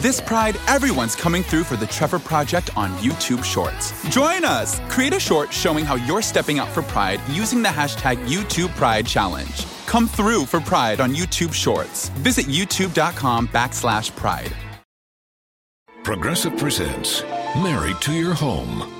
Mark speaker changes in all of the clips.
Speaker 1: This Pride, everyone's coming through for the Trevor Project on YouTube Shorts. Join us! Create a short showing how you're stepping out for Pride using the hashtag YouTube Pride Challenge. Come through for Pride on YouTube Shorts. Visit youtube.com backslash pride.
Speaker 2: Progressive presents Married to Your Home.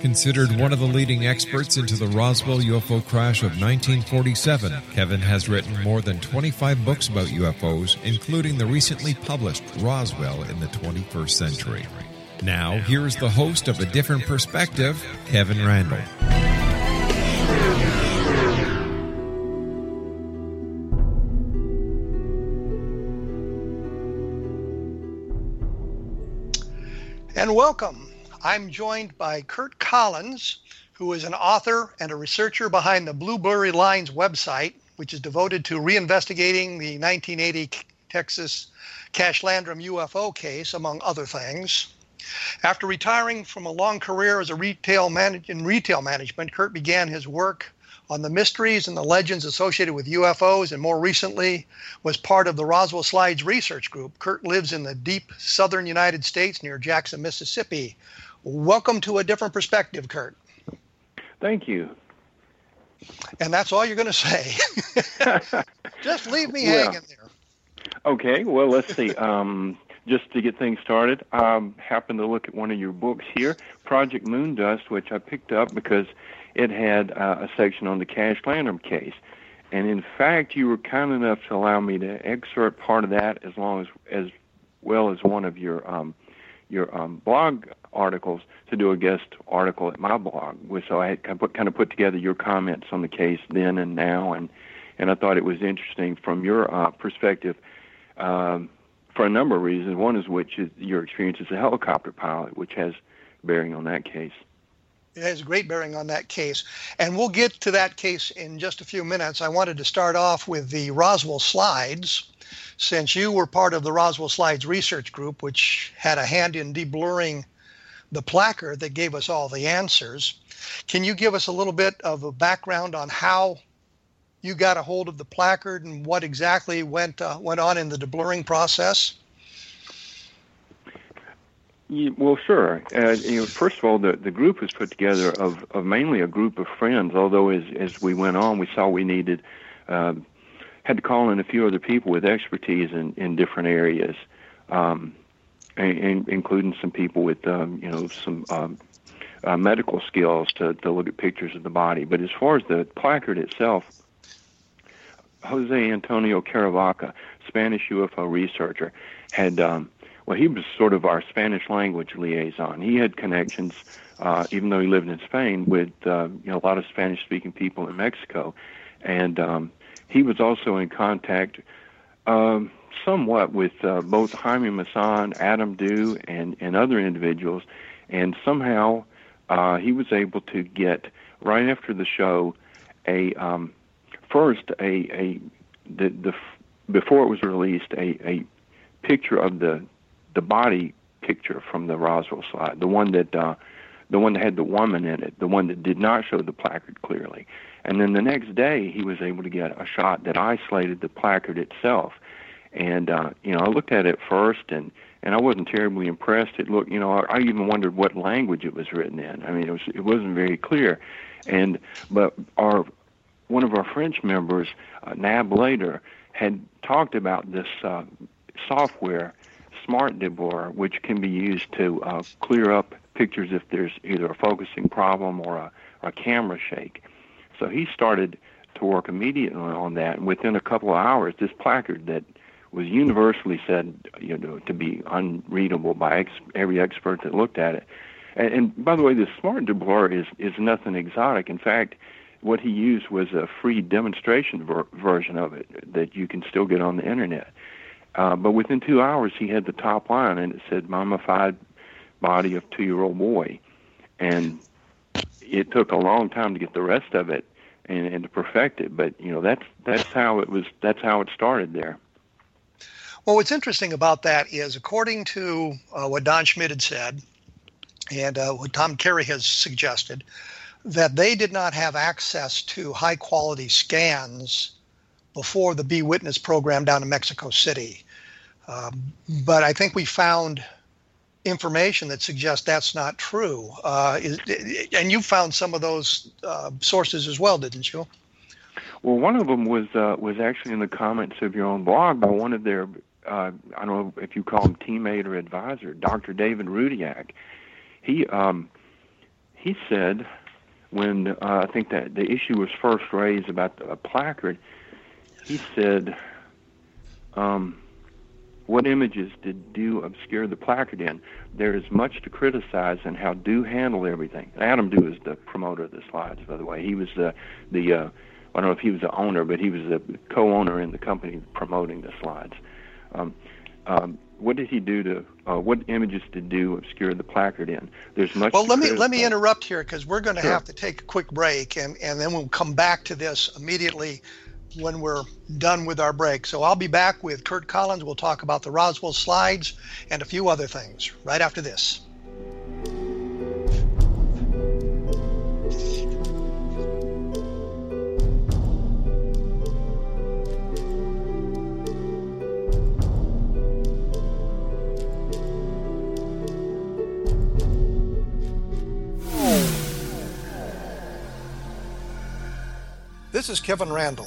Speaker 3: Considered one of the leading experts into the Roswell UFO crash of 1947, Kevin has written more than 25 books about UFOs, including the recently published Roswell in the 21st Century. Now, here is the host of A Different Perspective, Kevin Randle.
Speaker 4: And welcome. I'm joined by Curt Collins, who is an author and a researcher behind the Blue Blurry Lines website, which is devoted to reinvestigating the 1980 Texas Cash Landrum UFO case, among other things. After retiring from a long career as a retail man- in retail management, Curt began his work on the mysteries and the legends associated with UFOs, and more recently was part of the Roswell Slides Research Group. Kurt lives in the deep southern United States near Jackson, Mississippi. Welcome to a different perspective, Curt.
Speaker 5: Thank you.
Speaker 4: And that's all you're going to say. Just leave me
Speaker 5: Yeah.
Speaker 4: hanging there.
Speaker 5: Okay, well, let's see. Um, just to get things started, I happened to look at one of your books here, Project Moondust, which I picked up because it had uh, a section on the Cash Landrum case. And in fact, you were kind enough to allow me to excerpt part of that as long as as well as one of your um, your um, blog articles to do a guest article at my blog. So I had kind of put, kind of put together your comments on the case then and now, and and I thought it was interesting from your uh, perspective um, for a number of reasons. One is which is your experience as a helicopter pilot, which has bearing on that case.
Speaker 4: It has great bearing on that case. And we'll get to that case in just a few minutes. I wanted to start off with the Roswell slides, since you were part of the Roswell Slides Research Group, which had a hand in deblurring the placard that gave us all the answers. Can you give us a little bit of a background on how you got a hold of the placard and what exactly went uh, went on in the deblurring process?
Speaker 5: Well, sure. Uh, you know, first of all, the, the group was put together of, of mainly a group of friends. Although as as we went on, we saw we needed um, had to call in a few other people with expertise in, in different areas, um, and, and including some people with um, you know some um, uh, medical skills to to look at pictures of the body. But as far as the placard itself, Jose Antonio Caravaca, Spanish UFO researcher, had um, well, he was sort of our Spanish language liaison. He had connections, uh, even though he lived in Spain, with uh, you know a lot of Spanish-speaking people in Mexico, and um, he was also in contact um, somewhat with uh, both Jaime Maussan, Adam Dew, and and other individuals, and somehow uh, he was able to get right after the show, a um, first a a the the before it was released a a picture of the the body picture from the Roswell slide, the one that uh, the one that had the woman in it, the one that did not show the placard clearly. And then the next day, he was able to get a shot that isolated the placard itself. And uh, you know, I looked at it first, and and I wasn't terribly impressed. It looked, you know, I, I even wondered what language it was written in. I mean, it was it wasn't very clear. And but our one of our French members, uh, Nab Lator, had talked about this uh, software, Smart Deblur, which can be used to uh, clear up pictures if there's either a focusing problem or a, a camera shake. So he started to work immediately on that, and within a couple of hours, this placard that was universally said you know to be unreadable by ex- every expert that looked at it. And, and by the way, the Smart Deblur is is nothing exotic. In fact, what he used was a free demonstration ver- version of it that you can still get on the internet. Uh, but within two hours, he had the top line, and it said "mummified body of two-year-old boy," and it took a long time to get the rest of it and, and to perfect it. But you know, that's that's how it was. That's how it started there.
Speaker 4: Well, what's interesting about that is, according to uh, what Don Schmidt had said, and uh, what Tom Carey has suggested, that they did not have access to high quality scans before the Be Witness program down in Mexico City. Um, but I think we found information that suggests that's not true. Uh, is, and you found some of those uh, sources as well, didn't you?
Speaker 5: Well, one of them was uh, was actually in the comments of your own blog by one of their uh, I don't know if you call him teammate or advisor, Dr. David Rudiak. He um, he said when uh, I think that the issue was first raised about the placard, he said, um, "What images did Dew obscure the placard in? There is much to criticize in how Dew handled everything." Adam Dew is the promoter of the slides, by the way. He was the the uh, I don't know if he was the owner, but he was the co-owner in the company promoting the slides. Um, um, what did he do to? Uh, what images did Dew obscure the placard in? There's much.
Speaker 4: Well, let me let me interrupt here because we're going to sure. have to take a quick break, and and then we'll come back to this immediately when we're done with our break. So I'll be back with Curt Collins. We'll talk about the Roswell slides and a few other things right after this. This is Kevin Randle.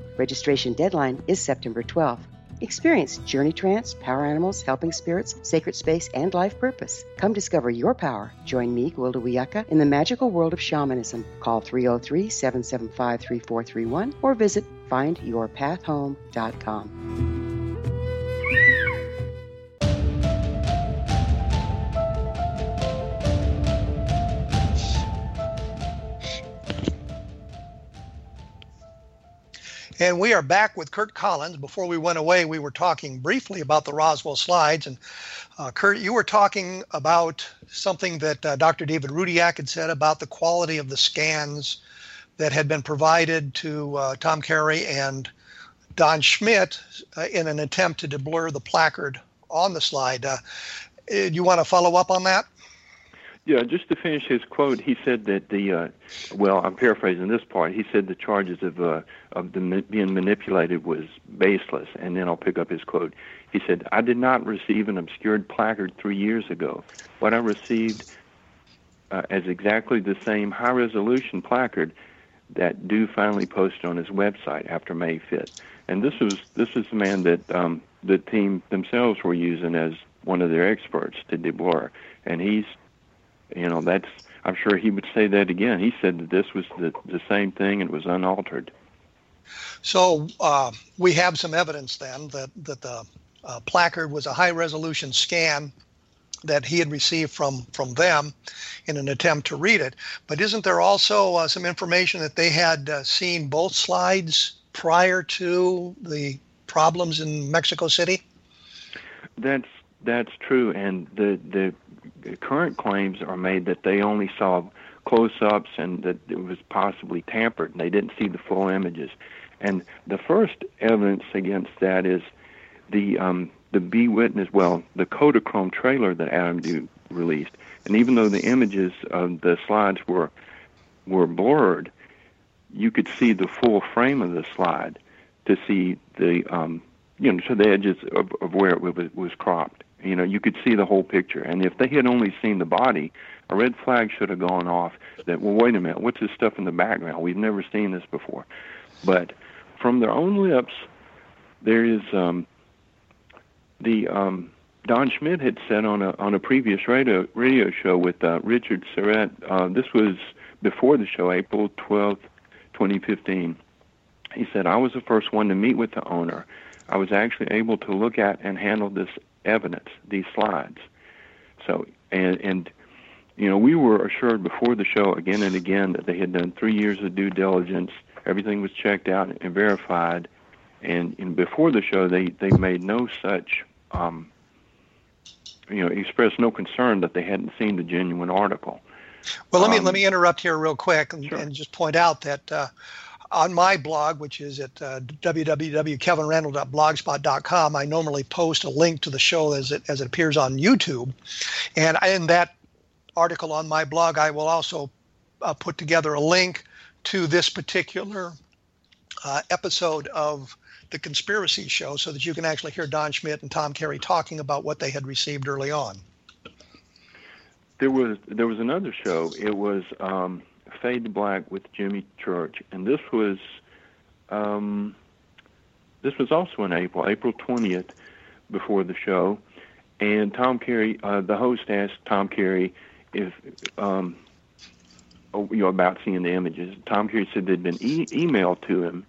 Speaker 6: Registration deadline is September 12th. Experience journey trance, power animals, helping spirits, sacred space, and life purpose. Come discover your power. Join me, Gwilda Wiyaka, in the magical world of shamanism. Call 303 775 3431 or visit findyourpathhome.com.
Speaker 4: And we are back with Curt Collins. Before we went away, we were talking briefly about the Roswell slides. And uh, Curt, you were talking about something that uh, Dr. David Rudiak had said about the quality of the scans that had been provided to uh, Tom Carey and Don Schmidt uh, in an attempt to deblur the placard on the slide. Uh, do you want to follow up on that?
Speaker 5: Yeah, just to finish his quote, he said that the uh, well, I'm paraphrasing this part. He said the charges of uh, of the being manipulated was baseless, and then I'll pick up his quote. He said, "I did not receive an obscured placard three years ago. What I received uh, as exactly the same high-resolution placard that Dew finally posted on his website after May 5th. And this was this is the man that um, the team themselves were using as one of their experts to deblur, and he's you know, that's I'm sure he would say that again. He said that this was the the same thing and it was unaltered.
Speaker 4: So uh, we have some evidence then that that the uh, placard was a high resolution scan that he had received from from them in an attempt to read it. But isn't there also uh, some information that they had uh, seen both slides prior to the problems in Mexico City?
Speaker 5: That's that's true, and the the current claims are made that they only saw close-ups and that it was possibly tampered, and they didn't see the full images. And the first evidence against that is the um, the Be Witness, well, the Kodachrome trailer that Adam Dew released. And even though the images of the slides were were blurred, you could see the full frame of the slide to see the um, you know to the edges of, of where it was, was cropped. You know, you could see the whole picture. And if they had only seen the body, a red flag should have gone off that, well, wait a minute, what's this stuff in the background? We've never seen this before. But from their own lips, there is um, the um, Don Schmidt had said on a on a previous radio radio show with uh, Richard Syrett. Uh, this was before the show, April twelfth, twenty fifteen. He said, "I was the first one to meet with the owner. I was actually able to look at and handle this evidence, these slides. So, and, and you know, we were assured before the show again and again that they had done three years of due diligence. Everything was checked out and verified. And, and before the show, they, they made no such, um, you know, expressed no concern that they hadn't seen the genuine article.
Speaker 4: Well, let me um, let me interrupt here real quick and, sure. and just point out that uh, on my blog, which is at uh, www.kevinrandle.blogspot.com, I normally post a link to the show as it as it appears on YouTube, and in that article on my blog, I will also uh, put together a link to this particular uh, episode of the conspiracy show, so that you can actually hear Don Schmidt and Tom Carey talking about what they had received early on.
Speaker 5: There was there was another show. It was. Um Fade to Black with Jimmy Church, and this was um, this was also in April, April twentieth, before the show. And Tom Carey, uh, the host, asked Tom Carey if um, oh, you know about seeing the images. Tom Carey said they'd been e- emailed to him,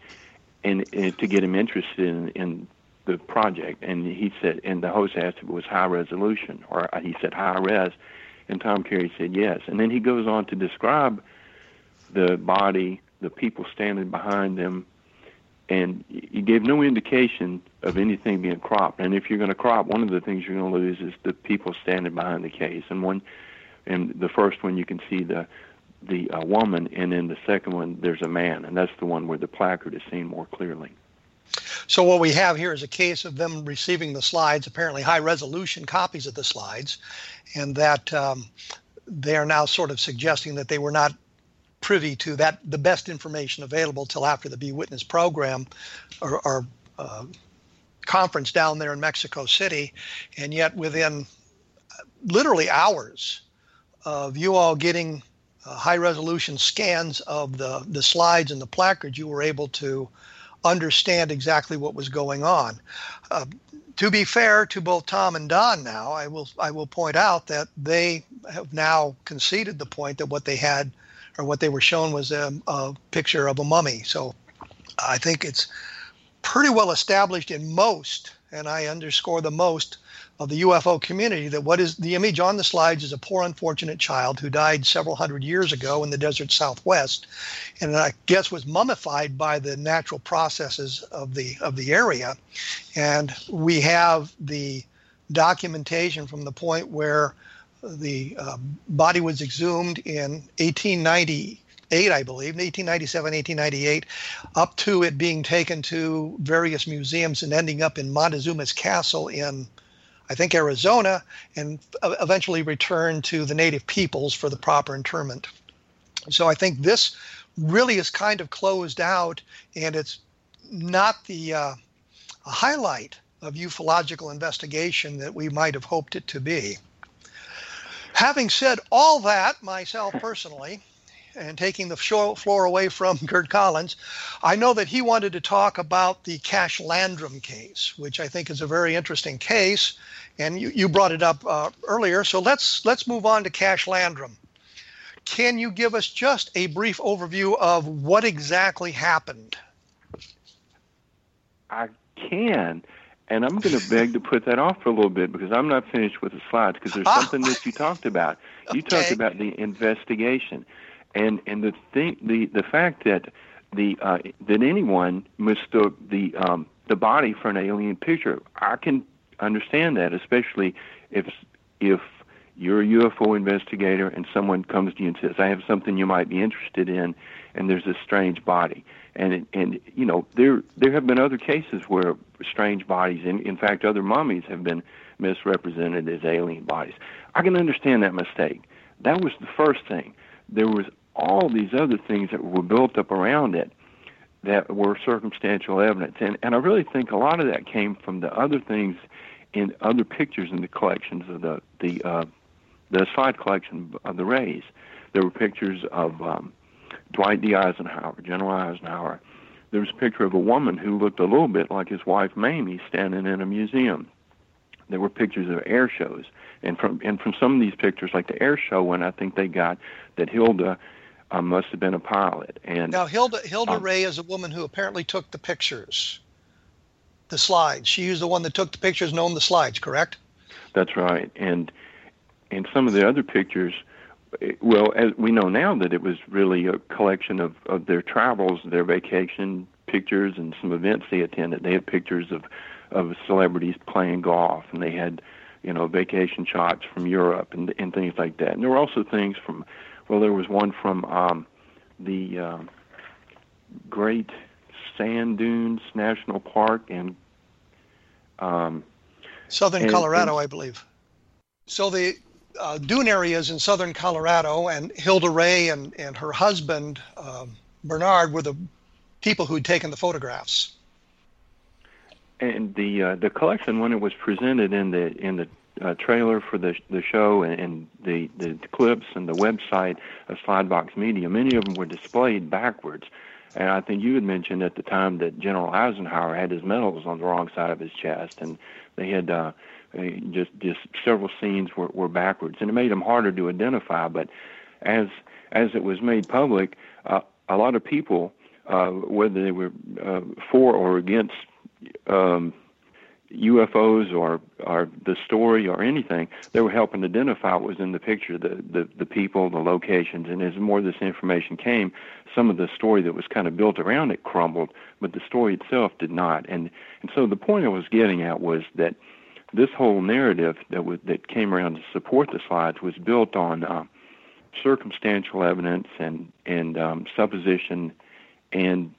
Speaker 5: and, and to get him interested in, in the project. And he said, and the host asked if it was high resolution, or he said high res, and Tom Carey said yes. And then he goes on to describe the body, the people standing behind them, and he gave no indication of anything being cropped. And if you're going to crop, one of the things you're going to lose is the people standing behind the case. And one, and the first one you can see the the uh, woman, and then the second one there's a man, and that's the one where the placard is seen more clearly.
Speaker 4: So what we have here is a case of them receiving the slides, apparently high resolution copies of the slides, and that um, they are now sort of suggesting that they were not privy to that the best information available till after the Be Witness program or, or uh, conference down there in Mexico City, and yet within uh, literally hours of you all getting uh, high resolution scans of the the slides and the placards, you were able to understand exactly what was going on. Uh, to be fair to both Tom and Don now, I will I will point out that they have now conceded the point that what they had or what they were shown was a, a picture of a mummy. So I think it's pretty well established in most, and I underscore the most, of the UFO community that what is the image on the slides is a poor unfortunate child who died several hundred years ago in the desert southwest and I guess was mummified by the natural processes of the of the area and we have the documentation from the point where the uh, body was exhumed in 1898 I believe 1897 1898 up to it being taken to various museums and ending up in Montezuma's castle in I think, Arizona, and eventually returned to the native peoples for the proper interment. So I think this really is kind of closed out, and it's not the uh, highlight of ufological investigation that we might have hoped it to be. Having said all that, myself personally, and taking the floor away from Curt Collins, I know that he wanted to talk about the Cash Landrum case, which I think is a very interesting case, and you, you brought it up uh, earlier. So let's let's move on to Cash Landrum. Can you give us just a brief overview of what exactly happened?
Speaker 5: I can. And I'm going to beg to put that off for a little bit because I'm not finished with the slides because there's something that you talked about. You okay. talked about the investigation and and the thing the the fact that the uh, that anyone mistook the um, the body for an alien picture, I can understand that, especially if if you're a UFO investigator and someone comes to you and says, "I have something you might be interested in," and there's a strange body, and and you know there there have been other cases where strange bodies, in in fact, other mummies have been misrepresented as alien bodies. I can understand that mistake. That was the first thing. There was all these other things that were built up around it that were circumstantial evidence. And, and I really think a lot of that came from the other things in other pictures in the collections of the the uh, the side collection of the Rays. There were pictures of um, Dwight D. Eisenhower, General Eisenhower. There was a picture of a woman who looked a little bit like his wife Mamie standing in a museum. There were pictures of air shows, and from and from some of these pictures, like the air show one, I think they got that Hilda uh, must have been a pilot. And
Speaker 4: now Hilda Hilda um, Ray is a woman who apparently took the pictures, the slides. She was the one that took the pictures and owned the slides, correct?
Speaker 5: That's right. And and some of the other pictures, well, as we know now that it was really a collection of of their travels, their vacation pictures, and some events they attended. They had pictures of of celebrities playing golf, and they had you know vacation shots from Europe and and things like that. And there were also things from well, there was one from um, the uh, Great Sand Dunes National Park in um,
Speaker 4: southern and, Colorado, and, I believe. So the uh, dune areas in southern Colorado, and Hilda Ray and, and her husband um, Bernard were the people who'd taken the photographs.
Speaker 5: And the uh, the collection, when it was presented in the in the uh, trailer for the the show and, and the the clips and the website of Slidebox Media, many of them were displayed backwards. And I think you had mentioned at the time that General Eisenhower had his medals on the wrong side of his chest, and they had uh, just just several scenes were, were backwards, and it made them harder to identify. But as as it was made public, uh, a lot of people, uh, whether they were uh, for or against um, UFOs or or the story or anything, they were helping identify what was in the picture, the, the the people, the locations, and as more of this information came, some of the story that was kind of built around it crumbled, but the story itself did not. And and so the point I was getting at was that this whole narrative that that came around to support the slides was built on uh, circumstantial evidence and and um, supposition and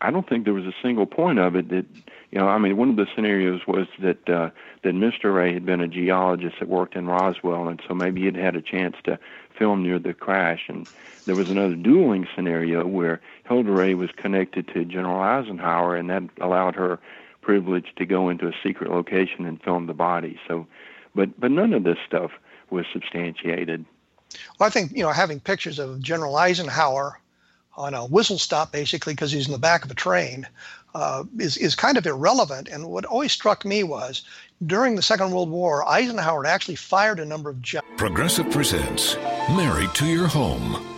Speaker 5: I don't think there was a single point of it that, you know, I mean, one of the scenarios was that uh, that Mr. Ray had been a geologist that worked in Roswell, and so maybe he'd had a chance to film near the crash. And there was another dueling scenario where Hilda Ray was connected to General Eisenhower, and that allowed her privilege to go into a secret location and film the body. So, but but none of this stuff was substantiated.
Speaker 4: Well, I think you know having pictures of General Eisenhower on a whistle stop, basically because he's in the back of a train, uh, is is kind of irrelevant. And what always struck me was during the Second World War, Eisenhower actually fired a number of jets.
Speaker 2: Progressive presents Married to Your Home.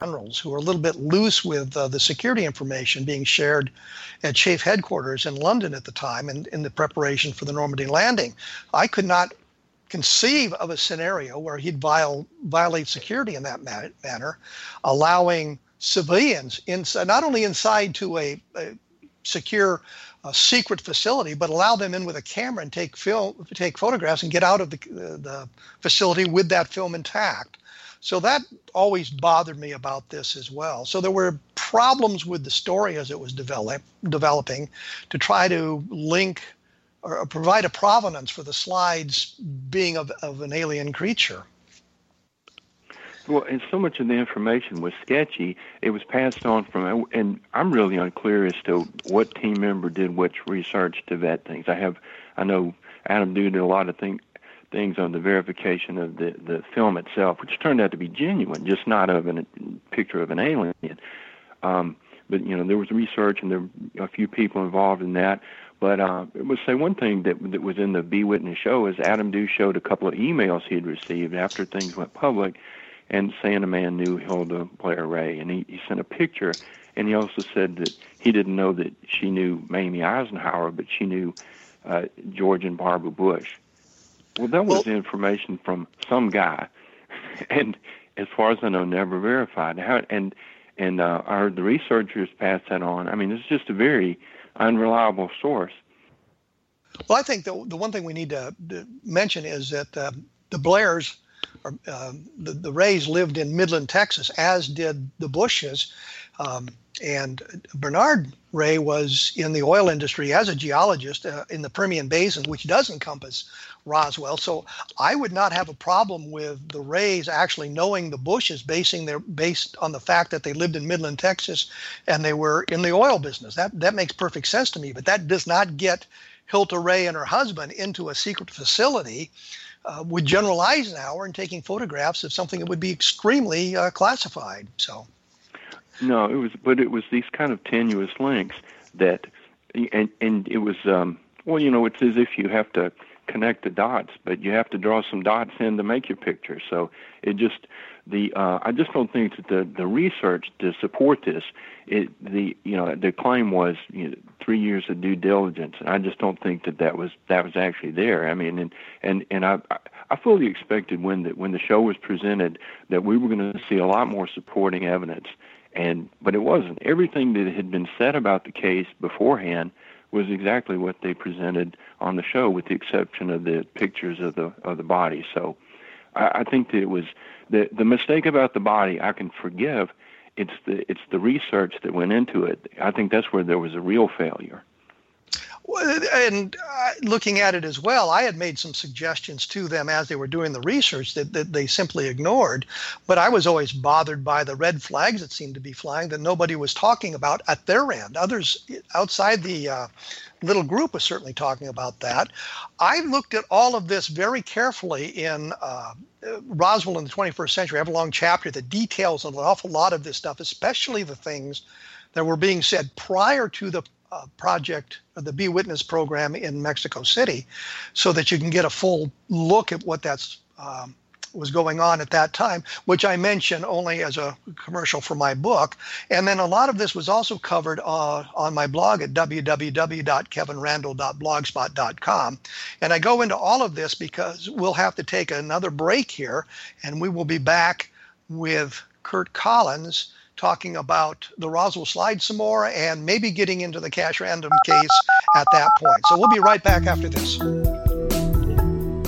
Speaker 4: generals who were a little bit loose with uh, the security information being shared at SHAEF headquarters in London at the time and in the preparation for the Normandy landing. I could not conceive of a scenario where he'd viol- violate security in that man- manner, allowing civilians not only inside to a, a secure uh, secret facility, but allow them in with a camera and take film, take photographs, and get out of the, uh, the facility with that film intact. So that always bothered me about this as well. So there were problems with the story as it was develop, developing to try to link or provide a provenance for the slides being of, of an alien creature.
Speaker 5: Well, and so much of the information was sketchy. It was passed on from, and I'm really unclear as to what team member did which research to vet things. I have, I know Adam did a lot of things things on the verification of the the film itself, which turned out to be genuine, just not of a picture of an alien. Um, but you know, there was research and there were a few people involved in that. But uh, I would say one thing that that was in the Be Witness show is Adam Dew showed a couple of emails he had received after things went public, and saying a man knew Hilda Blair Ray, and he, he sent a picture, and he also said that he didn't know that she knew Mamie Eisenhower, but she knew uh, George and Barbara Bush. Well, that was well, information from some guy, and as far as I know, never verified. How and and uh, heard the researchers pass that on. I mean, it's just a very unreliable source.
Speaker 4: Well, I think the the one thing we need to, to mention is that uh, the Blairs, or uh, the the Rays, lived in Midland, Texas, as did the Bushes. Um, and Bernard Ray was in the oil industry as a geologist uh, in the Permian Basin, which does encompass Roswell. So I would not have a problem with the Rays actually knowing the Bushes, basing their based on the fact that they lived in Midland, Texas, and they were in the oil business. That that makes perfect sense to me. But that does not get Hilda Ray and her husband into a secret facility uh, with General Eisenhower and taking photographs of something that would be extremely uh, classified. So.
Speaker 5: No, it was, but it was these kind of tenuous links that, and and it was, um, well, you know, it's as if you have to connect the dots, but you have to draw some dots in to make your picture. So it just the uh, I just don't think that the the research to support this, it the you know the claim was you know, three years of due diligence, and I just don't think that that was that was actually there. I mean, and and and I I fully expected when the when the show was presented that we were going to see a lot more supporting evidence, and but it wasn't. Everything that had been said about the case beforehand was exactly what they presented on the show, with the exception of the pictures of the of the body. So, I, I think that it was the the mistake about the body I can forgive. It's the it's the research that went into it. I think that's where there was a real failure.
Speaker 4: And uh, looking at it as well, I had made some suggestions to them as they were doing the research that, that they simply ignored. But I was always bothered by the red flags that seemed to be flying that nobody was talking about at their end. Others outside the uh, little group was certainly talking about that. I looked at all of this very carefully in uh, Roswell in the 21st Century. I have a long chapter that details an awful lot of this stuff, especially the things that were being said prior to the uh, project, the Be Witness program in Mexico City, so that you can get a full look at what that's um, was going on at that time, which I mention only as a commercial for my book. And then a lot of this was also covered uh, on my blog at www.kevinrandle.blogspot.com. And I go into all of this because we'll have to take another break here, and we will be back with Curt Collins talking about the Roswell slide some more and maybe getting into the Cash Landrum case at that point. So we'll be right back after this.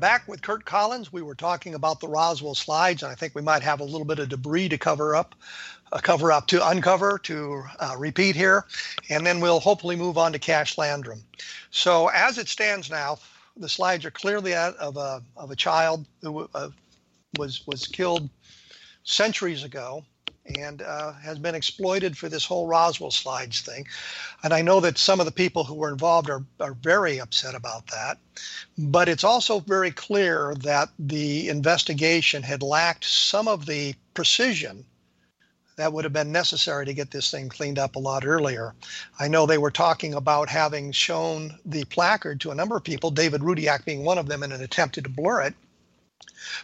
Speaker 4: back with Curt Collins. We were talking about the Roswell slides, and I think we might have a little bit of debris to cover up, uh, cover up to uncover to uh, repeat here, and then we'll hopefully move on to Cash Landrum. So as it stands now, the slides are clearly of a of a child who uh, was was killed centuries ago and uh, has been exploited for this whole Roswell slides thing. And I know that some of the people who were involved are, are very upset about that. But it's also very clear that the investigation had lacked some of the precision that would have been necessary to get this thing cleaned up a lot earlier. I know they were talking about having shown the placard to a number of people, David Rudiak being one of them, in an attempt to blur it.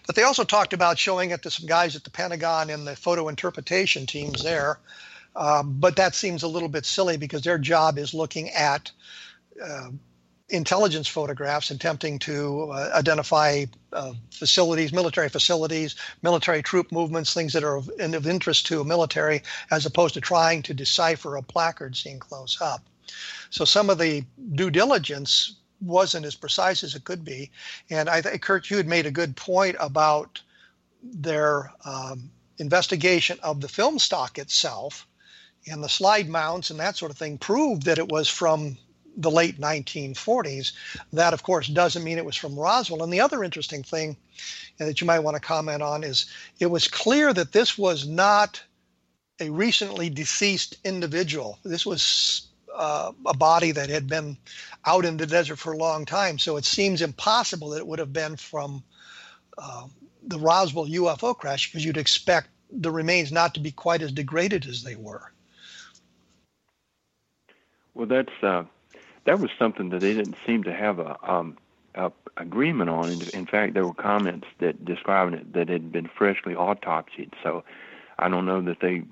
Speaker 4: But they also talked about showing it to some guys at the Pentagon and the photo interpretation teams there. Um, but that seems a little bit silly because their job is looking at uh, intelligence photographs, attempting to uh, identify uh, facilities, military facilities, military troop movements, things that are of, of interest to a military, as opposed to trying to decipher a placard seen close up. So some of the due diligence wasn't as precise as it could be. And I think Curt, you had made a good point about their um, investigation of the film stock itself and the slide mounts and that sort of thing proved that it was from the late 1940s. That, of course, doesn't mean it was from Roswell. And the other interesting thing that you might want to comment on is it was clear that this was not a recently deceased individual. This was uh, a body that had been out in the desert for a long time. So it seems impossible that it would have been from uh, the Roswell UFO crash because you'd expect the remains not to be quite as degraded as they were.
Speaker 5: Well, that's uh, that was something that they didn't seem to have a, um, a agreement on. In, fact, there were comments that describing it that had been freshly autopsied. So I don't know that they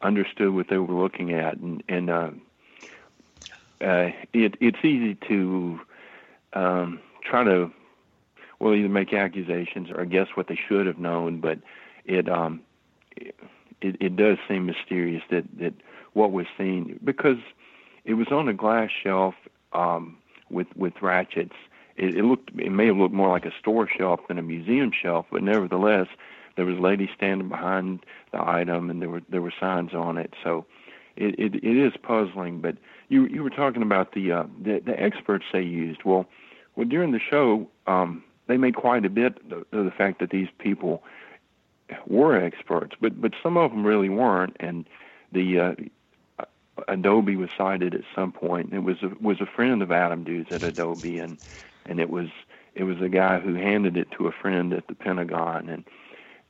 Speaker 5: understood what they were looking at, and, and uh, uh, it, it's easy to um, try to well either make accusations or guess what they should have known, but it um, it, it does seem mysterious that that what was seen because it was on a glass shelf um, with with ratchets. It, it looked it may have looked more like a store shelf than a museum shelf, but nevertheless there was a lady standing behind the item and there were there were signs on it. So it, it, it is puzzling, but you you were talking about the uh, the, the experts they used. Well, well during the show, um, they made quite a bit of the fact that these people were experts, but but some of them really weren't. And the uh, Adobe was cited at some point. It was a, was a friend of Adam Dew's at Adobe, and and it was it was a guy who handed it to a friend at the Pentagon, and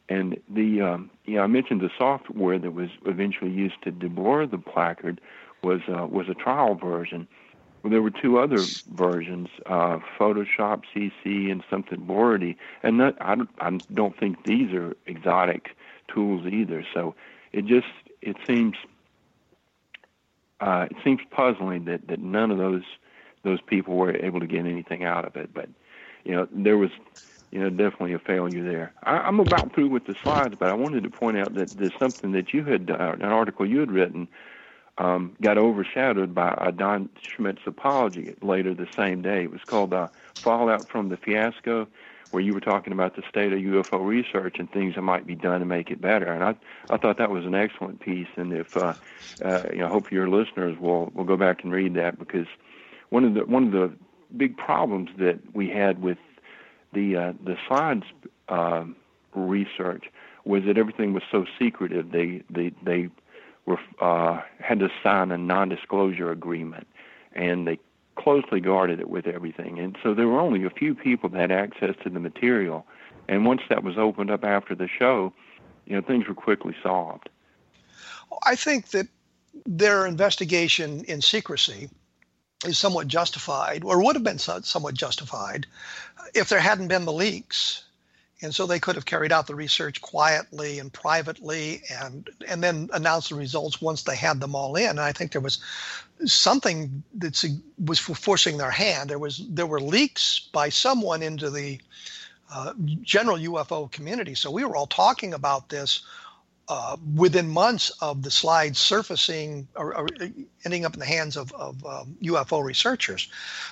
Speaker 5: and the um, yeah I mentioned the software that was eventually used to deblur the placard was uh, was a trial version. Well, there were two other versions, uh, Photoshop CC and something Blurity, and I, don't, I don't think these are exotic tools either. So it just it seems uh, it seems puzzling that that none of those those people were able to get anything out of it. But you know, there was you know definitely a failure there. I, I'm about through with the slides, but I wanted to point out that there's something that you had uh, an article you had written um, got overshadowed by a Don Schmitt's apology later the same day. It was called uh, "Fallout from the Fiasco." where you were talking about the state of UFO research and things that might be done to make it better. And I, I thought that was an excellent piece. And if, uh, uh, you know, I hope your listeners will will go back and read that because one of the one of the big problems that we had with the uh, the slides uh, research was that everything was so secretive. They they they were uh, had to sign a non-disclosure agreement, and they closely guarded it with everything. And so there were only a few people that had access to the material. And once that was opened up after the show, you know, things were quickly solved.
Speaker 4: I think that their investigation in secrecy is somewhat justified, or would have been somewhat justified, if there hadn't been the leaks. And so they could have carried out the research quietly and privately and and then announced the results once they had them all in. And I think there was something that was forcing their hand. There was there were leaks by someone into the uh, general UFO community. So we were all talking about this uh, within months of the slides surfacing or, or, ending up in the hands of, of um, UFO researchers.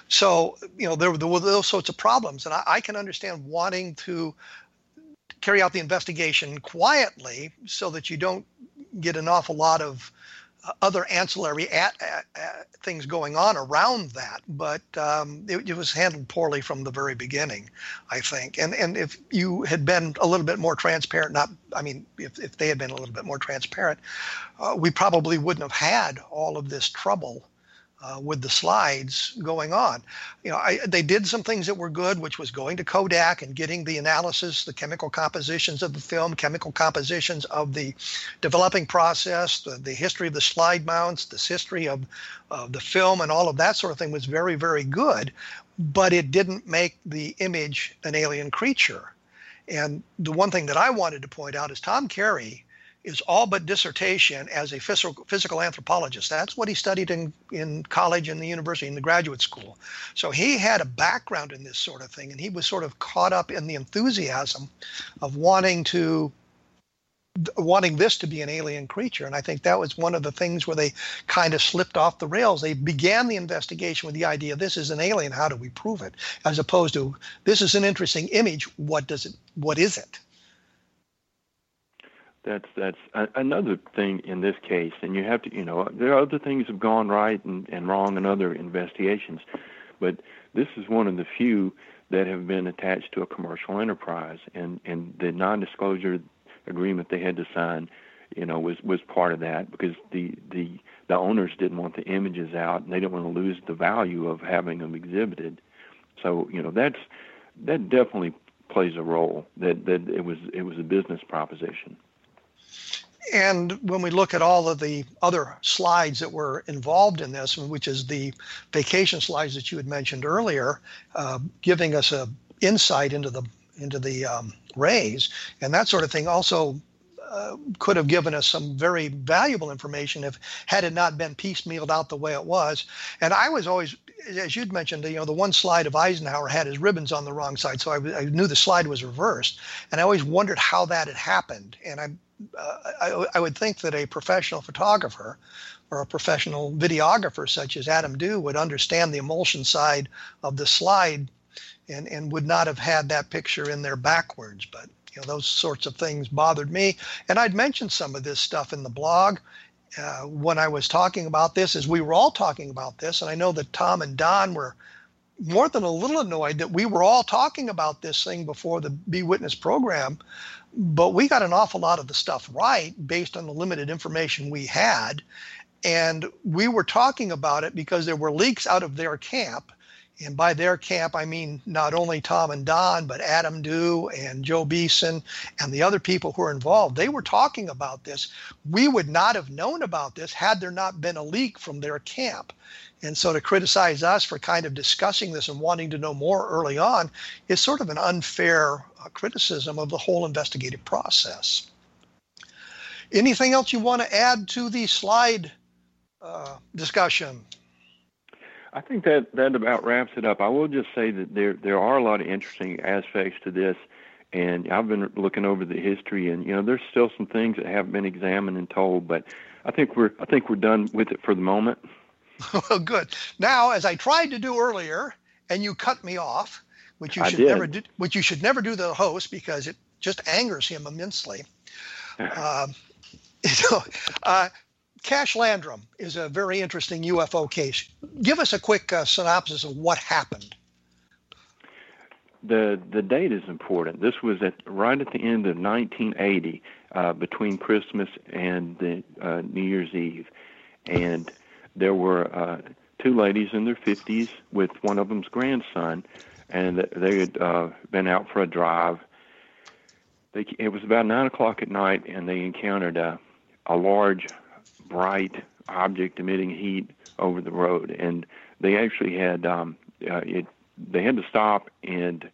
Speaker 4: So, you know, there, there, were those sorts of problems. And I, I, can understand wanting to carry out the investigation quietly so that you don't get an awful lot of other ancillary at, at, at things going on around that, but um, it, it, was handled poorly from the very beginning, I think. And and if you had been a little bit more transparent, not I mean, if if they had been a little bit more transparent, uh, we probably wouldn't have had all of this trouble uh, with the slides going on. You know, I, they did some things that were good, which was going to Kodak and getting the analysis, the chemical compositions of the film, chemical compositions of the developing process, the, the history of the slide mounts, this history of, of the film, and all of that sort of thing was very, very good. But it didn't make the image an alien creature. And the one thing that I wanted to point out is Tom Carey is all but dissertation as a physical, physical anthropologist. That's what he studied in, in college and the university and the graduate school. So he had a background in this sort of thing, and he was sort of caught up in the enthusiasm of wanting to wanting this to be an alien creature. And i think that was one of the things where they kind of slipped off the rails. They began the investigation with the idea this is an alien. How do we prove it? As opposed to this is an interesting image. What does it what is it
Speaker 5: that's that's a, another thing in this case, and you have to, you know, there are other things have gone right and, and wrong in other investigations, but this is one of the few that have been attached to a commercial enterprise, and and the non-disclosure agreement they had to sign, you know, was was part of that because the the the owners didn't want the images out, and they didn't want to lose the value of having them exhibited. So you know that's that definitely plays a role. That that it was it was a business proposition.
Speaker 4: And when we look at all of the other slides that were involved in this, which is the vacation slides that you had mentioned earlier, uh, giving us a insight into the into the um, rays and that sort of thing, also uh, could have given us some very valuable information if had it not been piecemealed out the way it was. And I was always, as you'd mentioned, you know, the one slide of Eisenhower had his ribbons on the wrong side, so I, I knew the slide was reversed, and I always wondered how that had happened. And I uh, I, I, would think that a professional photographer or a professional videographer such as Adam Dew would understand the emulsion side of the slide and, and would not have had that picture in there backwards. But you know those sorts of things bothered me. And I'd mentioned some of this stuff in the blog uh, when I was talking about this, as we were all talking about this. And I know that Tom and Don were more than a little annoyed that we were all talking about this thing before the Be Witness program but we got an awful lot of the stuff right based on the limited information we had. And we were talking about it because there were leaks out of their camp. And by their camp, I mean not only Tom and Don, but Adam Dew and Joe Beeson and the other people who are involved. They were talking about this. We would not have known about this had there not been a leak from their camp. And so to criticize us for kind of discussing this and wanting to know more early on is sort of an unfair uh, criticism of the whole investigative process. Anything else you want to add to the slide uh, discussion.
Speaker 5: I think that that about wraps it up. I will just say that there there are a lot of interesting aspects to this, and I've been looking over the history, and you know, there's still some things that haven't been examined and told, but I think we're I think we're done with it for the moment.
Speaker 4: well, good. Now, as I tried to do earlier, and you cut me off, which you
Speaker 5: I
Speaker 4: should
Speaker 5: did.
Speaker 4: never do, which you should never do the host because it just angers him immensely. um, so, uh, Cash Landrum is a very interesting UFO case. Give us a quick uh, synopsis of what happened.
Speaker 5: The the date is important. This was at right at the end of 1980, uh, between Christmas and the uh, New Year's Eve, and there were uh, two ladies in their 50s with one of them's grandson, and they had uh, been out for a drive. They, it was about nine o'clock at night, and they encountered a a large, bright object emitting heat over the road, and they actually had um, uh, it. They had to stop, and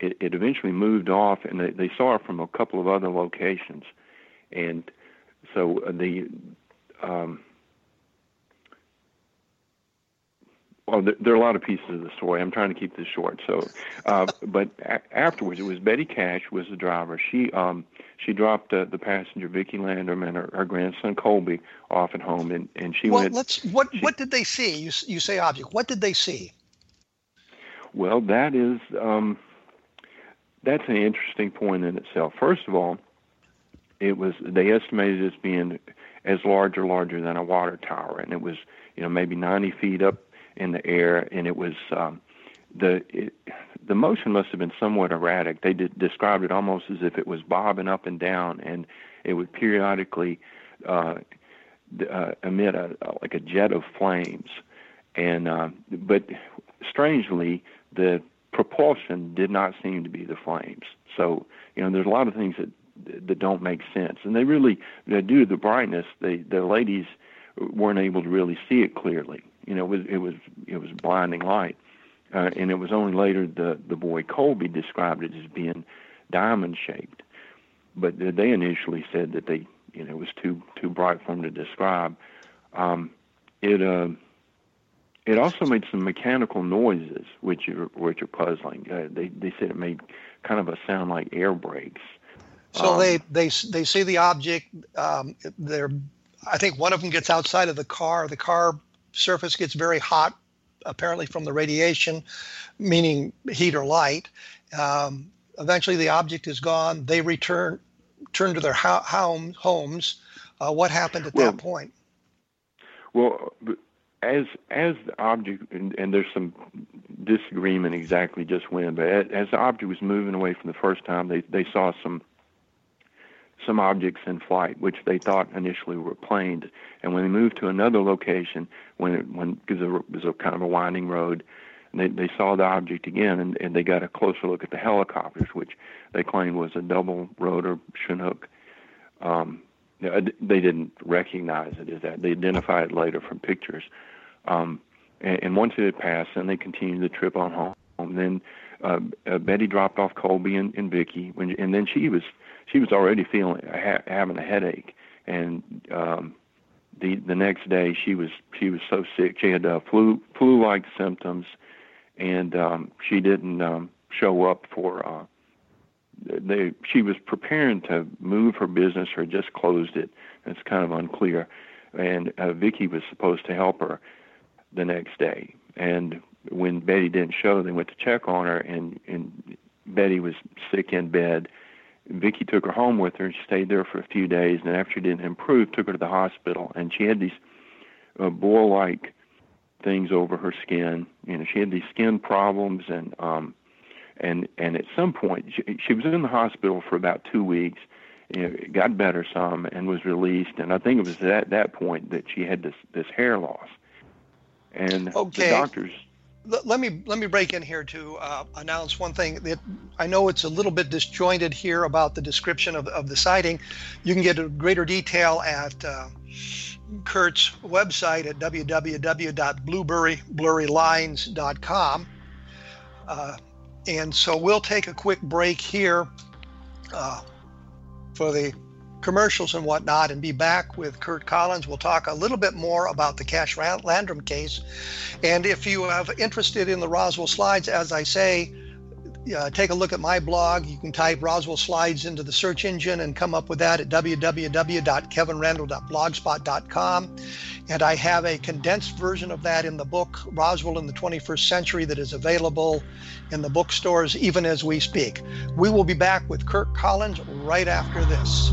Speaker 5: it, it eventually moved off, and they, they saw it from a couple of other locations, and so the um, well, there, there are a lot of pieces of the story. I'm trying to keep this short. So, uh, but a- afterwards, it was Betty Cash was the driver. She um, she dropped uh, the passenger Vickie Landrum and her, her grandson Colby off at home, and and she
Speaker 4: well,
Speaker 5: went.
Speaker 4: let's. What what did they see? You you say object. What did they see?
Speaker 5: Well, that is um, that's an interesting point in itself. First of all, it was they estimated it as being as large or larger than a water tower, and it was you know maybe 90 feet up in the air, and it was um, the it, the motion must have been somewhat erratic. They did, described it almost as if it was bobbing up and down, and it would periodically uh, uh, emit a, like a jet of flames. And uh, but strangely, the propulsion did not seem to be the flames. So you know, there's a lot of things that that don't make sense, and they really, due to the brightness, the the ladies weren't able to really see it clearly. You know, it was it was it was blinding light, uh, and it was only later the the boy Colby described it as being diamond shaped, but they initially said that they you know it was too too bright for them to describe. Um, it uh, it also made some mechanical noises, which are which are puzzling. Uh, they they said it made kind of a sound like air brakes.
Speaker 4: So
Speaker 5: Um,
Speaker 4: they they they see the object. Um, they're, I think one of them gets outside of the car. The car surface gets very hot, apparently from the radiation, meaning heat or light. Um, eventually, the object is gone. They return turn to their ho- home, homes. Uh, what happened at
Speaker 5: Well,
Speaker 4: that point?
Speaker 5: Well, as as the object, and, and there's some disagreement exactly just when, but as, as the object was moving away from the first time, they they saw some some objects in flight, which they thought initially were planes. And when they moved to another location, when it, when because it was a kind of a winding road, they they saw the object again, and, and they got a closer look at the helicopters, which they claimed was a double rotor Chinook. Um, they they didn't recognize it as that. They identified it later from pictures. Um, and, and once it had passed, then they continued the trip on home. Then uh, uh, Betty dropped off Colby and, and Vickie, when, and then she was she was already feeling ha- having a headache, and um, the the next day she was she was so sick she had uh, flu flu like symptoms, and um, she didn't um, show up for. Uh, they she was preparing to move her business or just closed it. It's kind of unclear, and uh, Vickie was supposed to help her the next day. And when Betty didn't show, they went to check on her, and and Betty was sick in bed. Vickie took her home with her, and she stayed there for a few days. And after she didn't improve, took her to the hospital, and she had these uh, boil-like things over her skin. You know, she had these skin problems, and um, and and at some point, she, she was in the hospital for about two weeks. You know, got better some, and was released. And I think it was at that point that she had this this hair loss. And the doctors
Speaker 4: Let, me let me break in here to uh, announce one thing that I know it's a little bit disjointed here about the description of, of the sighting. You can get a greater detail at uh, Curt's website at www.blueberryblurrylines.com. Uh, and so we'll take a quick break here uh, for the commercials and whatnot and be back with Curt Collins. We'll talk a little bit more about the Cash Landrum case. And if you have interested in the Roswell slides, as I say, uh, take a look at my blog. You can type Roswell Slides into the search engine and come up with that at www.kevinrandle.blogspot.com. And I have a condensed version of that in the book Roswell in the 21st Century that is available in the bookstores even as we speak. We will be back with Curt Collins right after this.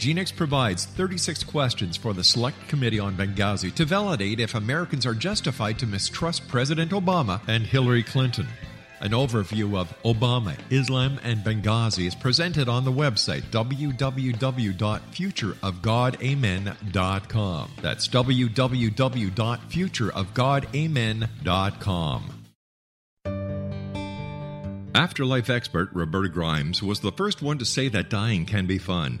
Speaker 3: GeneX provides 36 questions for the Select Committee on Benghazi to validate if Americans are justified to mistrust President Obama and Hillary Clinton. An overview of Obama, Islam, and Benghazi is presented on the website www.futureofgodamen.com. That's www.futureofgodamen.com. Afterlife expert Roberta Grimes was the first one to say that dying can be fun.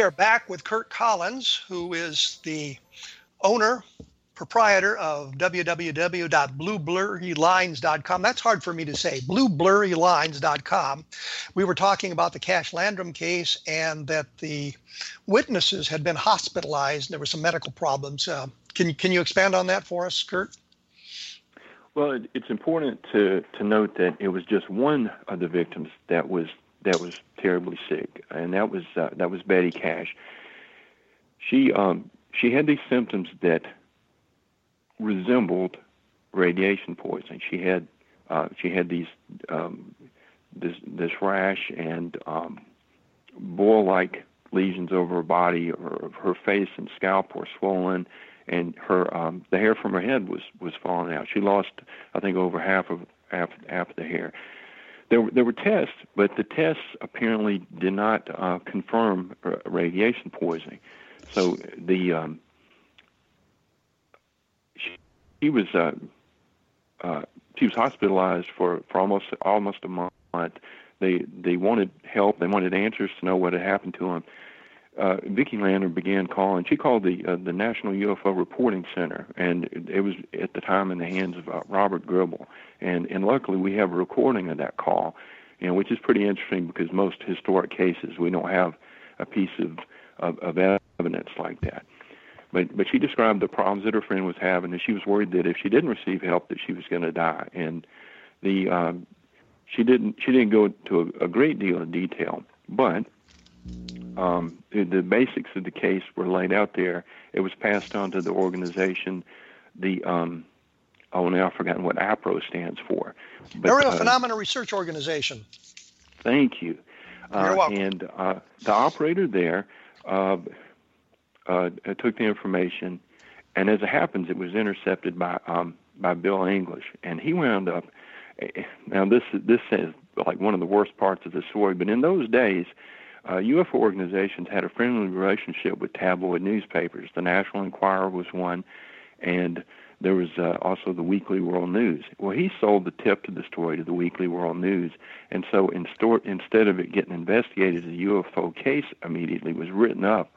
Speaker 4: We are back with Curt Collins, who is the owner, proprietor of www.blueblurrylines.com. That's hard for me to say, blueblurrylines.com. We were talking about the Cash Landrum case and that the witnesses had been hospitalized. And there were some medical problems. Uh, can, can you expand on that for us, Curt?
Speaker 5: Well, it, it's important to, to note that it was just one of the victims that was that was terribly sick, and that was uh, that was Betty Cash. She um, she had these symptoms that resembled radiation poisoning. She had uh, she had these um, this this rash and um, boil-like lesions over her body. Her, her face and scalp were swollen, and her um, the hair from her head was was falling out. She lost, I think, over half of half half of the hair there there were tests, but the tests apparently did not uh, confirm radiation poisoning. So the um, she, she was uh, uh, she was hospitalized for, for almost almost a month. They they wanted help. They wanted answers to know what had happened to him uh, Vickie Landrum began calling. She called the uh, the National UFO Reporting Center, and it, was at the time in the hands of uh, Robert Gribble. And and luckily we have a recording of that call, you know, which is pretty interesting because most historic cases we don't have a piece of of, of evidence like that. But but she described the problems that her friend was having, and she was worried that if she didn't receive help, that she was going to die. And the um, she didn't she didn't go into a, a great deal of detail, but um, the, basics of the case were laid out there. It was passed on to the organization. The um, oh now I've forgotten what APRO stands for.
Speaker 4: But, Aerial uh, Phenomena Research Organization.
Speaker 5: Thank you.
Speaker 4: You're
Speaker 5: uh,
Speaker 4: welcome.
Speaker 5: And uh, the operator there uh, uh, took the information, and as it happens, it was intercepted by um, by Bill English, and he wound up. eh, Now this this is like one of the worst parts of the story, but in those days, uh, UFO organizations had a friendly relationship with tabloid newspapers. The National Enquirer was one, and there was uh, also the Weekly World News. Well, he sold the tip to the story to the Weekly World News, and so in store, instead of it getting investigated as a UFO case, immediately was written up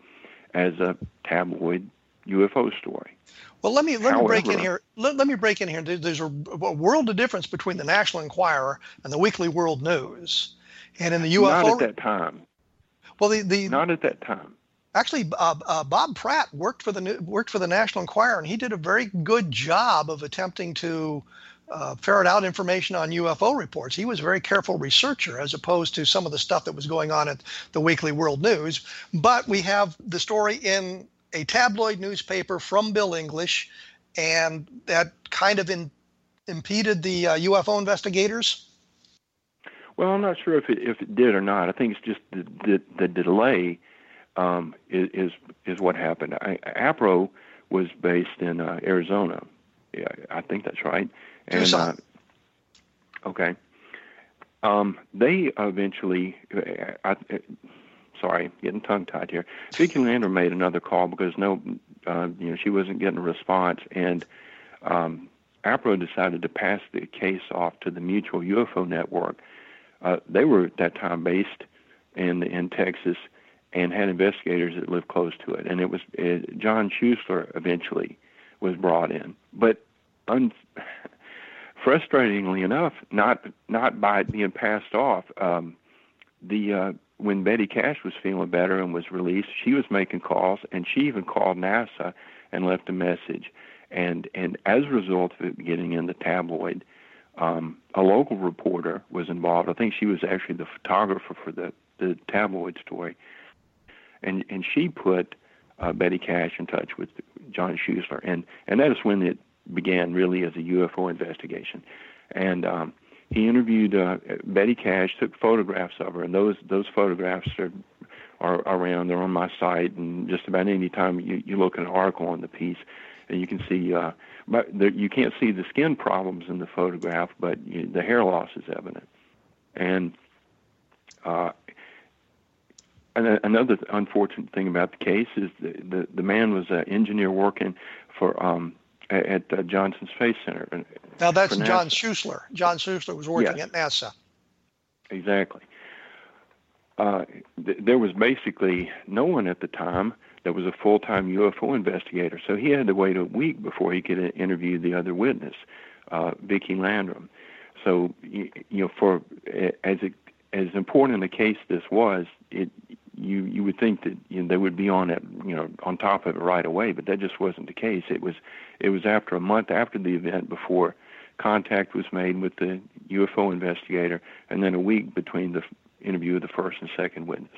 Speaker 5: as a tabloid UFO story.
Speaker 4: Well, let me let me break in here. Let, let me break in here. There's a, a world of difference between the National Enquirer and the Weekly World News, and in the UFO.
Speaker 5: Not at that time.
Speaker 4: Well, the, the
Speaker 5: Not at that time.
Speaker 4: actually uh, uh, Bob Pratt worked for the new- worked for the National Enquirer, and he did a very good job of attempting to uh, ferret out information on UFO reports. He was a very careful researcher as opposed to some of the stuff that was going on at the Weekly World News. But we have the story in a tabloid newspaper from Bill English, and that kind of in, impeded the uh, UFO investigators.
Speaker 5: Well, I'm not sure if it if it did or not. I think it's just the the, the delay um, is, is what happened. I, APRO was based in uh, Arizona. Yeah, I think that's right. And uh, okay, um, they eventually. Uh, I, I, sorry, getting tongue tied here. Vickie Landrum made another call because no, uh, you know, she wasn't getting a response, and um, APRO decided to pass the case off to the Mutual UFO Network. Uh, they were at that time based in in Texas and had investigators that lived close to it, and it was it, John Schuessler eventually was brought in, but un, frustratingly enough, not not by being passed off. Um, the uh, when Betty Cash was feeling better and was released, she was making calls, and she even called NASA and left a message. And and as a result of it getting in the tabloid, um, a local reporter was involved. I think she was actually the photographer for the the tabloid story, and and she put uh, Betty Cash in touch with John Schuessler, and and that is when it began really as a UFO investigation, and um, he interviewed uh, Betty Cash, took photographs of her, and those those photographs are are around. They're on my site, and just about any time you you look at an article on the piece, and you can see. Uh, but there, you can't see the skin problems in the photograph, but you, the hair loss is evident. And uh, another unfortunate thing about the case is the the, the man was an engineer working for um, at uh, Johnson Space Center.
Speaker 4: Now that's John Schuessler. John Schuessler was working
Speaker 5: yes.
Speaker 4: at NASA.
Speaker 5: Exactly. Uh, th- there was basically no one at the time that was a full-time UFO investigator, so he had to wait a week before he could interview the other witness, uh, Vickie Landrum. So you know, for as it, as important a case this was, it you you would think that you know, they would be on it, you know, on top of it right away, but that just wasn't the case. It was it was after a month after the event before contact was made with the UFO investigator, and then a week between the interview of the first and second witness.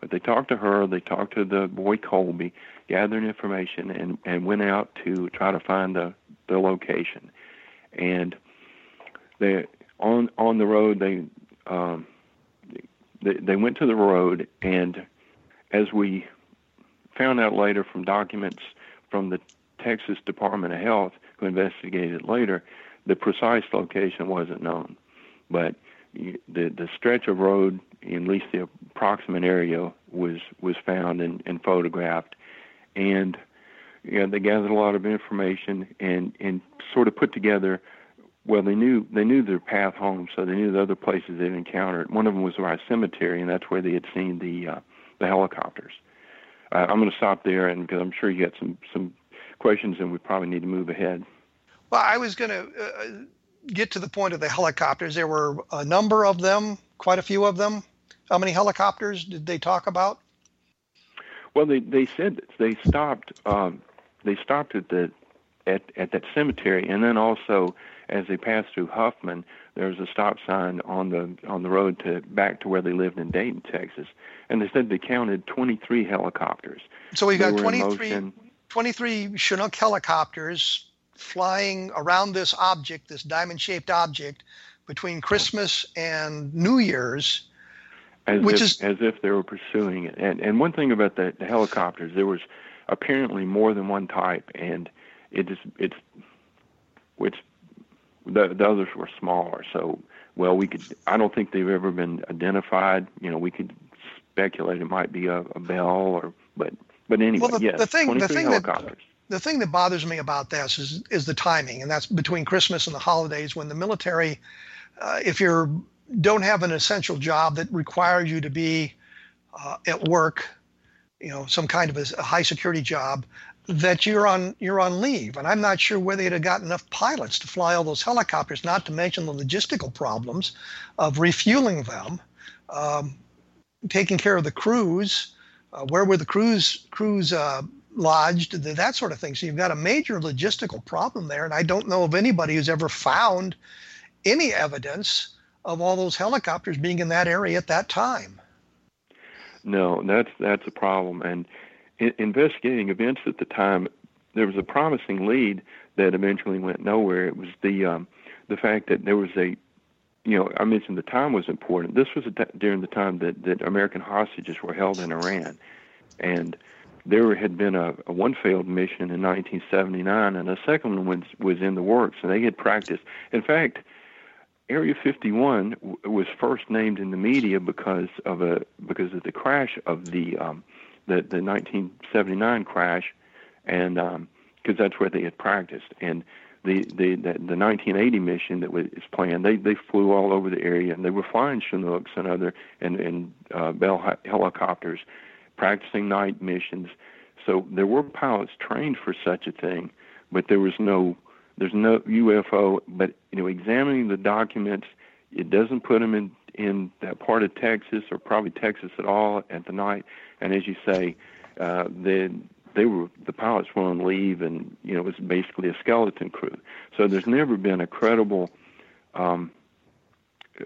Speaker 5: But they talked to her, they talked to the boy Colby, gathered information, and and went out to try to find the the location. And they on on the road they um, they, they went to the road, and as we found out later from documents from the Texas Department of Health, who investigated later, the precise location wasn't known. But the the stretch of road, in at least the approximate area, was was found and, and photographed, and you know, they gathered a lot of information and and sort of put together well, they knew they knew their path home, so they knew the other places they'd encountered. One of them was by cemetery, and that's where they had seen the uh, the helicopters. Uh, I'm going to stop there, and because I'm sure you got some some questions, and we probably need to move ahead.
Speaker 4: Well, I was going to uh, get to the point of the helicopters. There were a number of them, quite a few of them. How many helicopters did they talk about?
Speaker 5: Well, they they said they stopped. Um, they stopped at the at at that cemetery, and then also as they passed through Huffman, there was a stop sign on the on the road to back to where they lived in Dayton, Texas, and they said they counted 23 helicopters.
Speaker 4: So we got 23, 23 Chinook helicopters flying around this object, this diamond-shaped object, between Christmas and New Year's.
Speaker 5: As
Speaker 4: which
Speaker 5: if,
Speaker 4: is
Speaker 5: as if they were pursuing it. And and one thing about the, the helicopters, there was apparently more than one type, and it is it's which the, the others were smaller. So, well, we could. I don't think they've ever been identified. You know, we could speculate it might be a, a Bell or, but but anyway,
Speaker 4: well, the,
Speaker 5: yes,
Speaker 4: the thing, the
Speaker 5: 23
Speaker 4: thing that
Speaker 5: helicopters.
Speaker 4: The thing that bothers me about this is is the timing, and that's between Christmas and the holidays when the military, uh, if you don't have an essential job that requires you to be uh, at work, you know, some kind of a, a high security job, that you're on you're on leave, and I'm not sure whether they'd have got enough pilots to fly all those helicopters. Not to mention the logistical problems of refueling them, um, taking care of the crews. Uh, where were the crews crews uh, lodged, that sort of thing. So you've got a major logistical problem there, and I don't know of anybody who's ever found any evidence of all those helicopters being in that area at that time.
Speaker 5: No, that's that's a problem. And in, investigating events at the time, there was a promising lead that eventually went nowhere. It was the um, the fact that there was a, you know, I mentioned the time was important. This was during the time that that American hostages were held in Iran, and there had been a, a one failed mission in 1979, and a second one was was in the works, and they had practiced. In fact Area 51 w- was first named in the media because of a because of the crash of the um, the the 1979 crash, and because um, that's where they had practiced. And the, the the the 1980 mission that was planned, they they flew all over the area and they were flying Chinooks and other and and uh, Bell helicopters, practicing night missions. So there were pilots trained for such a thing, but there was no there's no UFO, but you know, examining the documents, it doesn't put them in in that part of Texas or probably Texas at all at the night. And as you say, uh, they they were the pilots were on leave, and you know, it was basically a skeleton crew. So there's never been a credible um,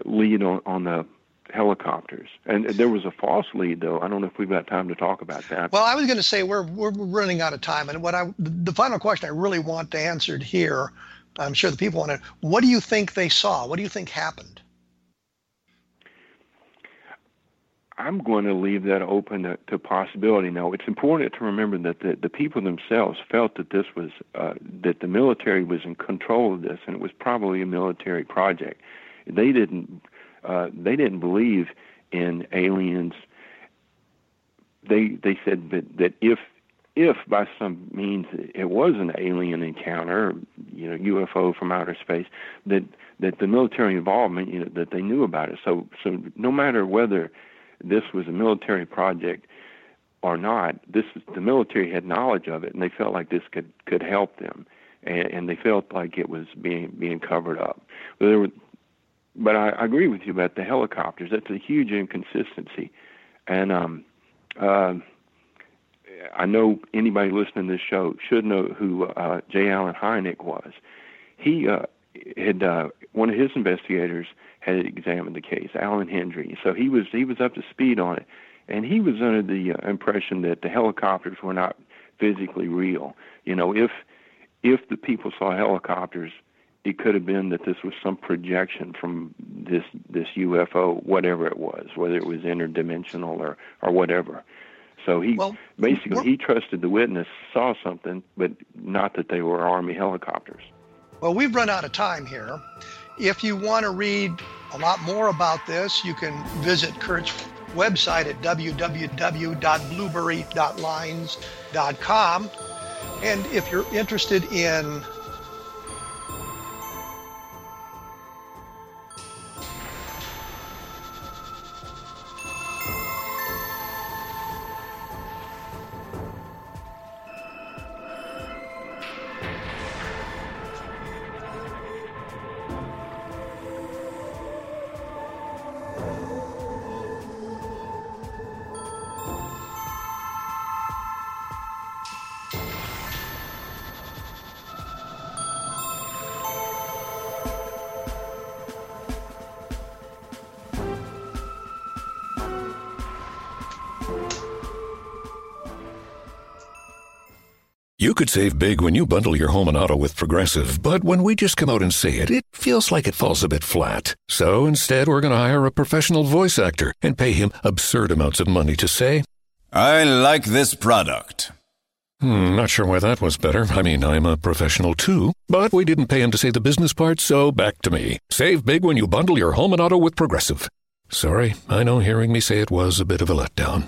Speaker 5: lead on on the helicopters. And there was a false lead, though. I don't know if we've got time to talk about that.
Speaker 4: Well, I was going to say we're we're running out of time, and what I the final question I really want answered here, I'm sure the people want to. What do you think they saw? What do you think happened?
Speaker 5: I'm going to leave that open to, to possibility. Now, it's important to remember that the, the people themselves felt that this was uh, that the military was in control of this, and it was probably a military project. They didn't uh, they didn't believe in aliens. They they said that that if if by some means it was an alien encounter, you know, UFO from outer space, that that the military involvement, you know, that they knew about it. So so no matter whether this was a military project or not, this the military had knowledge of it, and they felt like this could could help them, and, and they felt like it was being being covered up. There were but I, I agree with you about the helicopters. That's a huge inconsistency, and um, uh, I know anybody listening to this show should know who uh, J. Allen Hynek was. He uh, had uh, one of his investigators had examined the case, Allan Hendry. So he was he was up to speed on it, and he was under the uh, impression that the helicopters were not physically real. You know, if if the people saw helicopters it could have been that this was some projection from this this UFO, whatever it was, whether it was interdimensional or or whatever. So he well, basically he trusted the witness saw something, but not that they were Army helicopters.
Speaker 4: Well, we've run out of time here. If you want to read a lot more about this, you can visit Curt's website at www.blueblurrylines.com. And if you're interested in
Speaker 2: You could save big when you bundle your home and auto with Progressive, but when we just come out and say it, it feels like it falls a bit flat. So instead, we're going to hire a professional voice actor and pay him absurd amounts of money to say,
Speaker 7: I like this product.
Speaker 2: Hmm, not sure why that was better. I mean, I'm a professional too. But we didn't pay him to say the business part, so back to me. Save big when you bundle your home and auto with Progressive. Sorry, I know hearing me say it was a bit of a letdown.